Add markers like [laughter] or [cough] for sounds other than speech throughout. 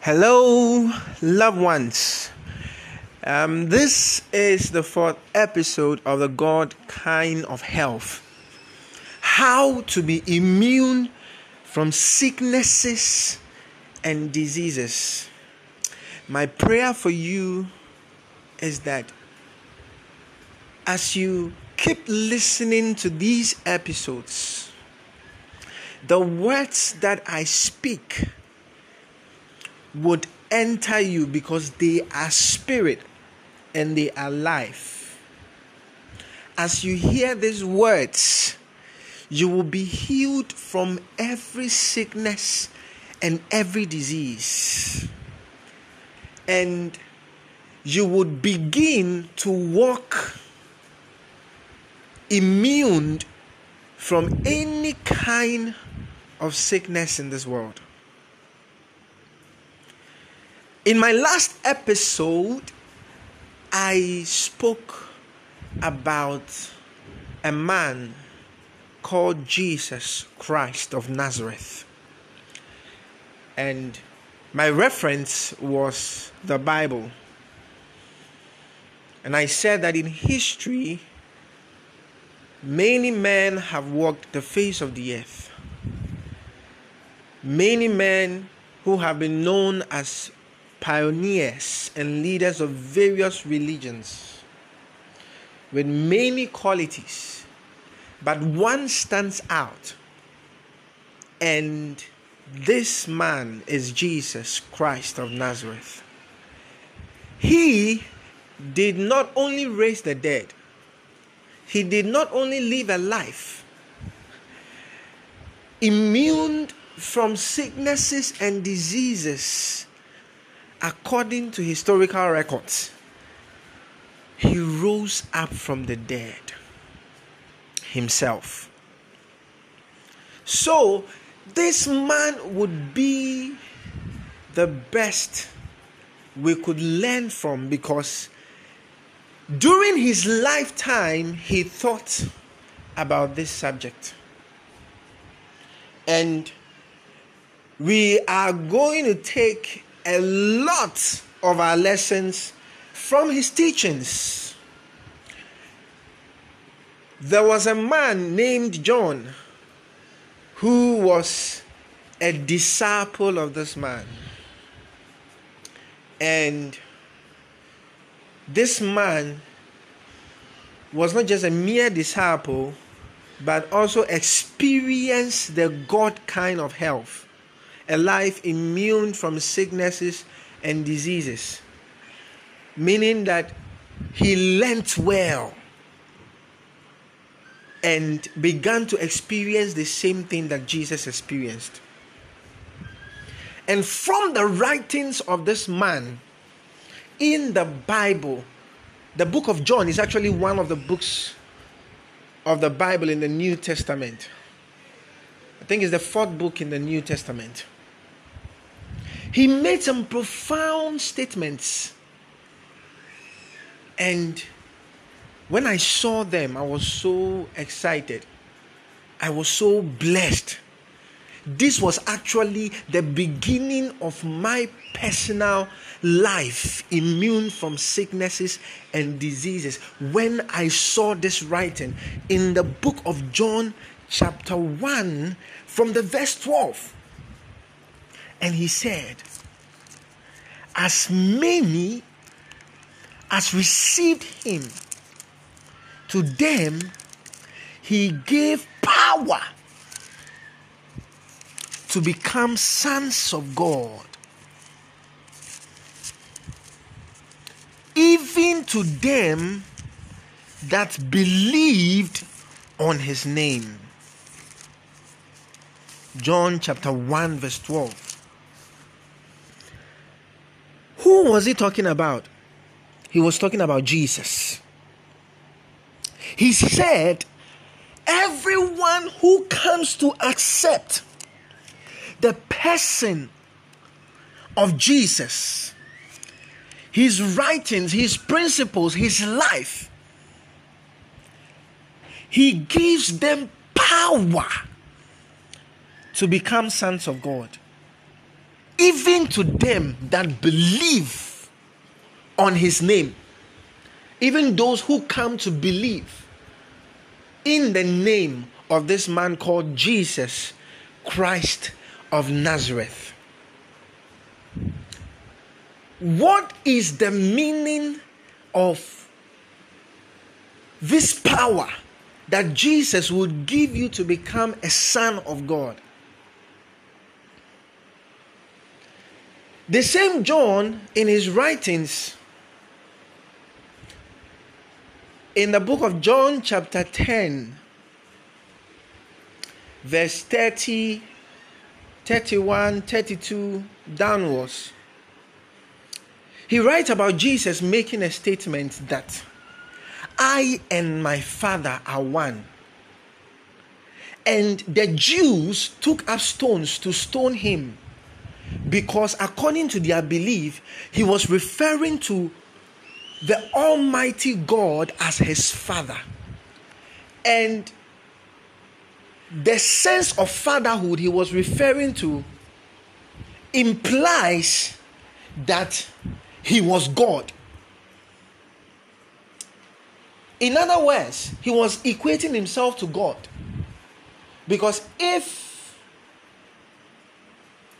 Hello, loved ones. Um, this is the fourth episode of the God Kind of Health. How to be immune from sicknesses and diseases. My prayer for you is that as you keep listening to these episodes, the words that I speak would enter you because they are spirit and they are life. As you hear these words, you will be healed from every sickness and every disease. And you would begin to walk immune from any kind of sickness in this world. In my last episode, I spoke about a man called Jesus Christ of Nazareth. And my reference was the Bible. And I said that in history, many men have walked the face of the earth many men who have been known as pioneers and leaders of various religions with many qualities, but one stands out, and this man is Jesus Christ of Nazareth. He did not only raise the dead, he did not only live a life immune from sicknesses and diseases according to historical records. He rose up from the dead himself. So, this man would be the best we could learn from because during his lifetime he thought about this subject. And we are going to take a lot of our lessons from his teachings. There was a man named John who was a disciple of this man. And this man was not just a mere disciple, but also experienced the God kind of health a life immune from sicknesses and diseases, meaning that he learnt well and began to experience the same thing that Jesus experienced. And from the writings of this man in the Bible, the book of John is actually one of the books of the Bible in the New Testament. I think it's the fourth book in the New Testament. He made some profound statements. And when I saw them, I was so excited. I was so blessed. This was actually the beginning of my personal life, immune from sicknesses and diseases. When I saw this writing in the book of John, chapter 1, from the verse 12. And he said, As many as received him, to them he gave power to become sons of God. Even to them that believed on his name. John chapter 1, verse 12. Who was he talking about? He was talking about Jesus. He said, Everyone who comes to accept the person of Jesus, his writings, his principles, his life, he gives them power to become sons of God even to them that believe on his name, even those who come to believe in the name of this man called Jesus Christ of Nazareth. What is the meaning of this power that Jesus would give you to become a son of God? The same John in his writings in the book of John, chapter 10, verse 30, 31, 32 downwards, he writes about Jesus making a statement that I and my Father are one. And the Jews took up stones to stone him because, according to their belief, he was referring to the Almighty God as his Father. And the sense of fatherhood he was referring to implies that he was God. In other words, he was equating himself to God. Because if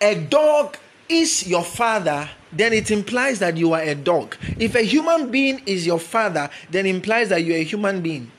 a dog is your father, then it implies that you are a dog. If a human being is your father, then implies that you're a human being.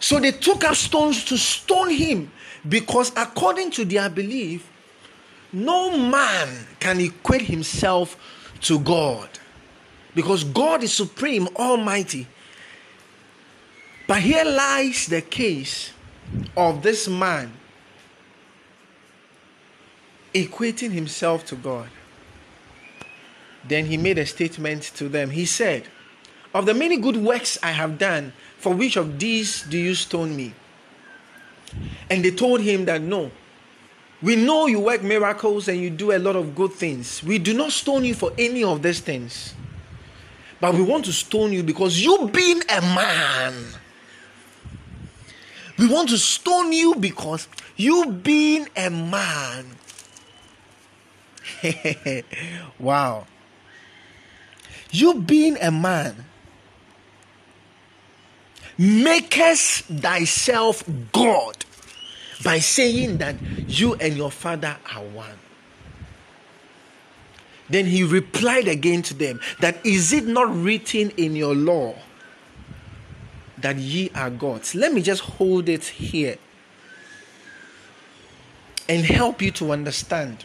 So they took up stones to stone him because, according to their belief, no man can equate himself to God because God is supreme, almighty. But here lies the case of this man equating himself to God. Then he made a statement to them. He said, Of the many good works I have done, for which of these do you stone me? And they told him that no, we know you work miracles and you do a lot of good things. We do not stone you for any of these things. But we want to stone you because you being a man. We want to stone you because you being a man. [laughs] wow. You being a man makest thyself God by saying that you and your father are one. Then he replied again to them that is it not written in your law that ye are gods? Let me just hold it here and help you to understand.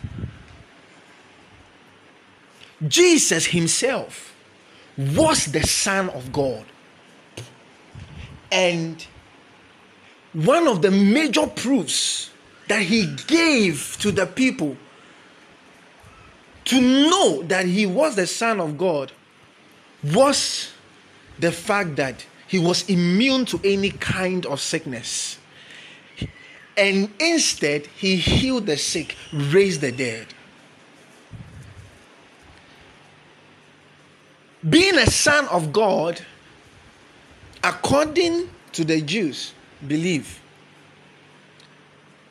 Jesus himself was the Son of God. And one of the major proofs that he gave to the people to know that he was the Son of God was the fact that he was immune to any kind of sickness. And instead, he healed the sick, raised the dead. Being a son of God, according to the Jews, believe,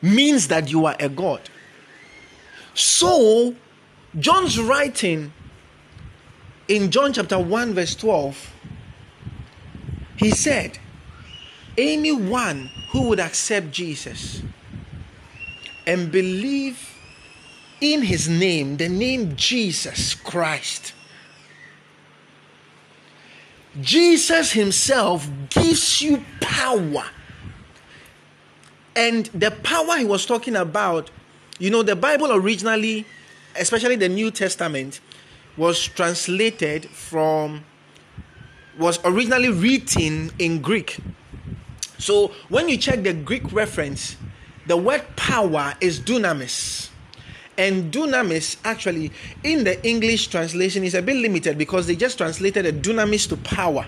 means that you are a God. So, John's writing in John chapter 1, verse 12, he said, Anyone who would accept Jesus and believe in his name, the name Jesus Christ, Jesus Himself gives you power. And the power He was talking about, you know, the Bible originally, especially the New Testament, was translated from, was originally written in Greek. So when you check the Greek reference, the word power is dunamis. And dunamis, actually, in the English translation, is a bit limited because they just translated a dunamis to power.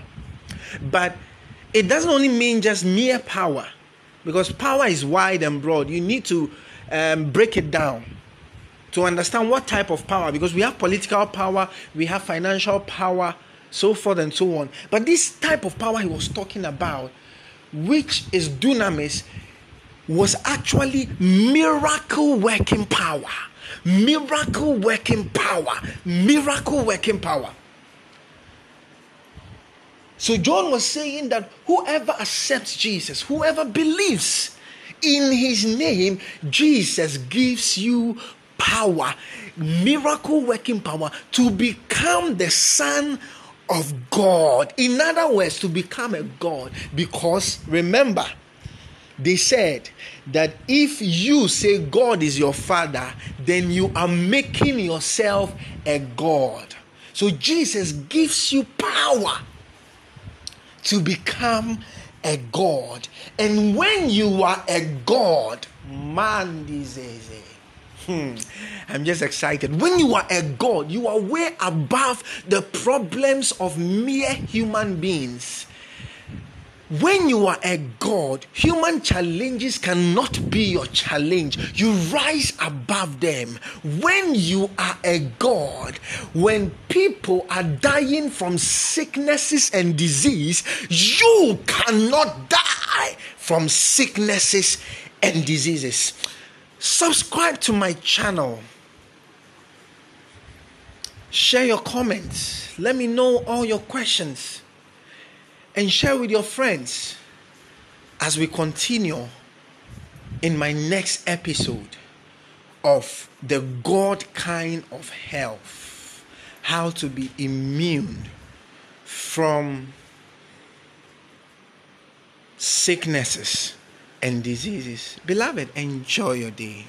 But it doesn't only mean just mere power, because power is wide and broad. You need to um, break it down to understand what type of power, because we have political power, we have financial power, so forth and so on. But this type of power he was talking about, which is dunamis, was actually miracle working power. Miracle working power. Miracle working power. So John was saying that whoever accepts Jesus, whoever believes in his name, Jesus gives you power, miracle working power to become the son of God. In other words, to become a God. Because remember, they said that if you say God is your father, then you are making yourself a God. So Jesus gives you power to become a God. And when you are a God, man, this is Hmm. I'm just excited. When you are a God, you are way above the problems of mere human beings. When you are a God, human challenges cannot be your challenge. You rise above them. When you are a God, when people are dying from sicknesses and disease, you cannot die from sicknesses and diseases. Subscribe to my channel. Share your comments. Let me know all your questions and share with your friends as we continue in my next episode of the God kind of health, how to be immune from sicknesses and diseases. Beloved, enjoy your day.